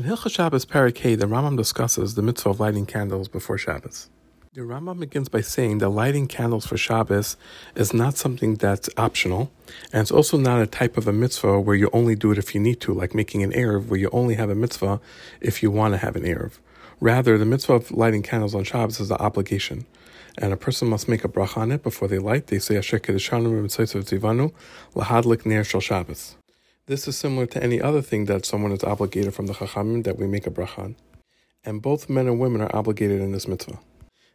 In Hilchot Shabbos Perek the Rambam discusses the mitzvah of lighting candles before Shabbos. The Rambam begins by saying that lighting candles for Shabbos is not something that's optional, and it's also not a type of a mitzvah where you only do it if you need to, like making an Eruv, where you only have a mitzvah if you want to have an Eruv. Rather, the mitzvah of lighting candles on Shabbos is an obligation, and a person must make a bracha on it before they light. They say, Asher Kedeshanu Zivanu, Lahadlik Ner Shal Shabbos. This is similar to any other thing that someone is obligated from the Chachamim that we make a bracha. And both men and women are obligated in this mitzvah.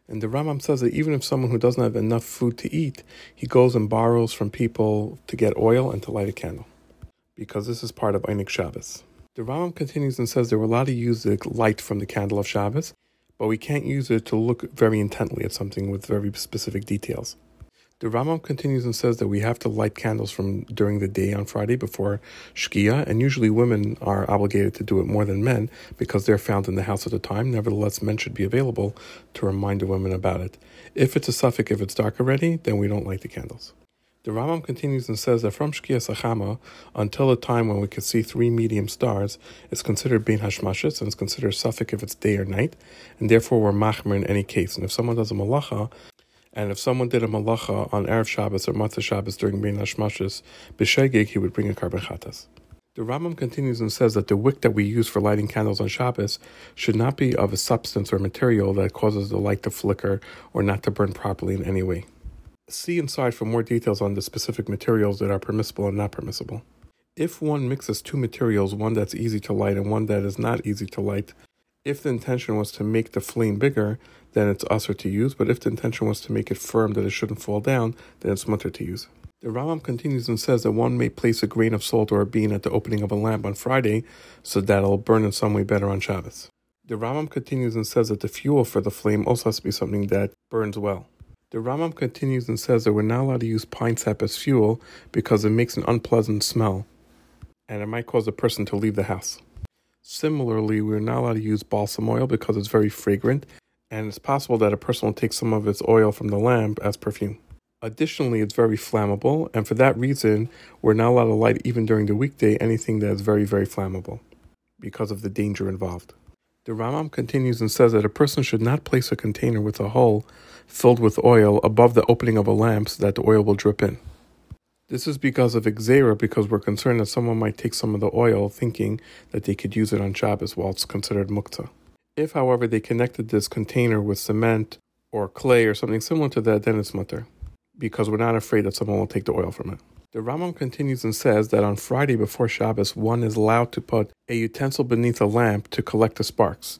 And the Rambam says that even if someone who doesn't have enough food to eat, he goes and borrows from people to get oil and to light a candle. Because this is part of Oneg Shabbos. The Rambam continues and says that we're allowed to use the light from the candle of Shabbos, but we can't use it to look very intently at something with very specific details. The Rambam continues and says that we have to light candles from during the day on Friday before Shkia, and usually women are obligated to do it more than men because they're found in the house at the time. Nevertheless, men should be available to remind the women about it. If it's a safek, if it's dark already, then we don't light the candles. The Rambam continues and says that from Shkias Hachama until the time when we can see three medium stars, it's considered bein hashmashis and it's considered safek if it's day or night, and therefore we're machmir in any case. And if someone does a malacha and if someone did a malacha on Erev Shabbos or Motzei Shabbos during Bein Hashmashis, b'shogeg, he would bring a korban. The Rambam continues and says that the wick that we use for lighting candles on Shabbos should not be of a substance or material that causes the light to flicker or not to burn properly in any way. See inside for more details on the specific materials that are permissible and not permissible. If one mixes two materials, one that's easy to light and one that is not easy to light, if the intention was to make the flame bigger, then it's assur to use, but if the intention was to make it firm that it shouldn't fall down, then it's mutar to use. The Rambam continues and says that one may place a grain of salt or a bean at the opening of a lamp on Friday so that it'll burn in some way better on Shabbos. The Rambam continues and says that the fuel for the flame also has to be something that burns well. The Rambam continues and says that we're not allowed to use pine sap as fuel because it makes an unpleasant smell and it might cause a person to leave the house. Similarly, we're not allowed to use balsam oil because it's very fragrant, and it's possible that a person will take some of its oil from the lamp as perfume. Additionally, it's very flammable, and for that reason, we're not allowed to light even during the weekday anything that is very, very flammable because of the danger involved. The Rambam continues and says that a person should not place a container with a hole filled with oil above the opening of a lamp so that the oil will drip in. This is because of gezeira, because we're concerned that someone might take some of the oil thinking that they could use it on Shabbos while it's considered muktzeh. If, however, they connected this container with cement or clay or something similar to that, then it's mutar, because we're not afraid that someone will take the oil from it. The Rambam continues and says that on Friday before Shabbos, one is allowed to put a utensil beneath a lamp to collect the sparks.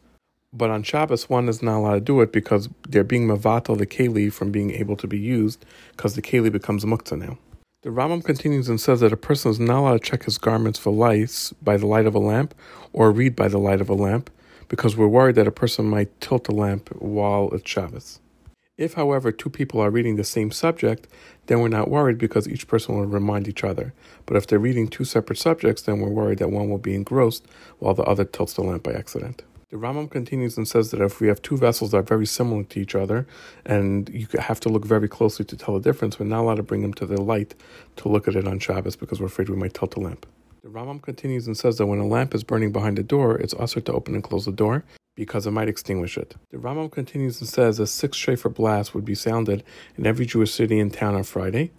But on Shabbos, one is not allowed to do it because they're being mavatal the keli from being able to be used because the keli becomes muktzeh now. The Rambam continues and says that a person is not allowed to check his garments for lice by the light of a lamp or read by the light of a lamp because we're worried that a person might tilt the lamp while it's Shabbos. If, however, two people are reading the same subject, then we're not worried because each person will remind each other. But if they're reading two separate subjects, then we're worried that one will be engrossed while the other tilts the lamp by accident. The Rambam continues and says that if we have two vessels that are very similar to each other, and you have to look very closely to tell the difference, we're not allowed to bring them to the light to look at it on Shabbos because we're afraid we might tilt the lamp. The Rambam continues and says that when a lamp is burning behind a door, it's assur to open and close the door because it might extinguish it. The Rambam continues and says a six shofar blast would be sounded in every Jewish city and town on Friday,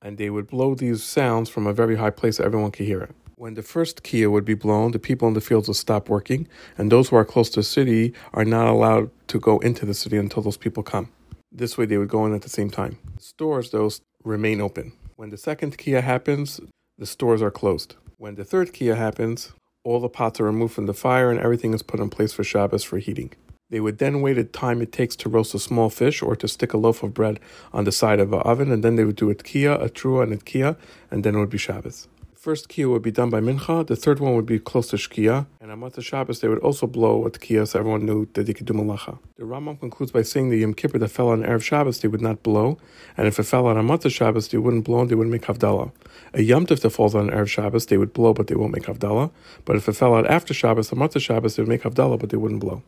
and they would blow these sounds from a very high place so everyone could hear it. When the first kia would be blown, the people in the fields would stop working, and those who are close to the city are not allowed to go into the city until those people come. This way, they would go in at the same time. Stores, though, remain open. When the second kia happens, the stores are closed. When the third kia happens, all the pots are removed from the fire and everything is put in place for Shabbos for heating. They would then wait the time it takes to roast a small fish or to stick a loaf of bread on the side of an oven, and then they would do a kia, a trua, and a kia, and then it would be Shabbos first kia would be done by Mincha, the third one would be close to Shkia, and on Motzei Shabbos they would also blow at Kia so everyone knew that they could do Malacha. The Rambam concludes by saying the Yom Kippur that fell on Erev Shabbos they would not blow, and if it fell on a Motzei Shabbos they wouldn't blow and they wouldn't make Havdalah. A Yom Tov that falls on Erev Shabbos they would blow but they won't make Havdalah, but if it fell out after Shabbos on Motzei Shabbos they would make Havdalah but they wouldn't blow.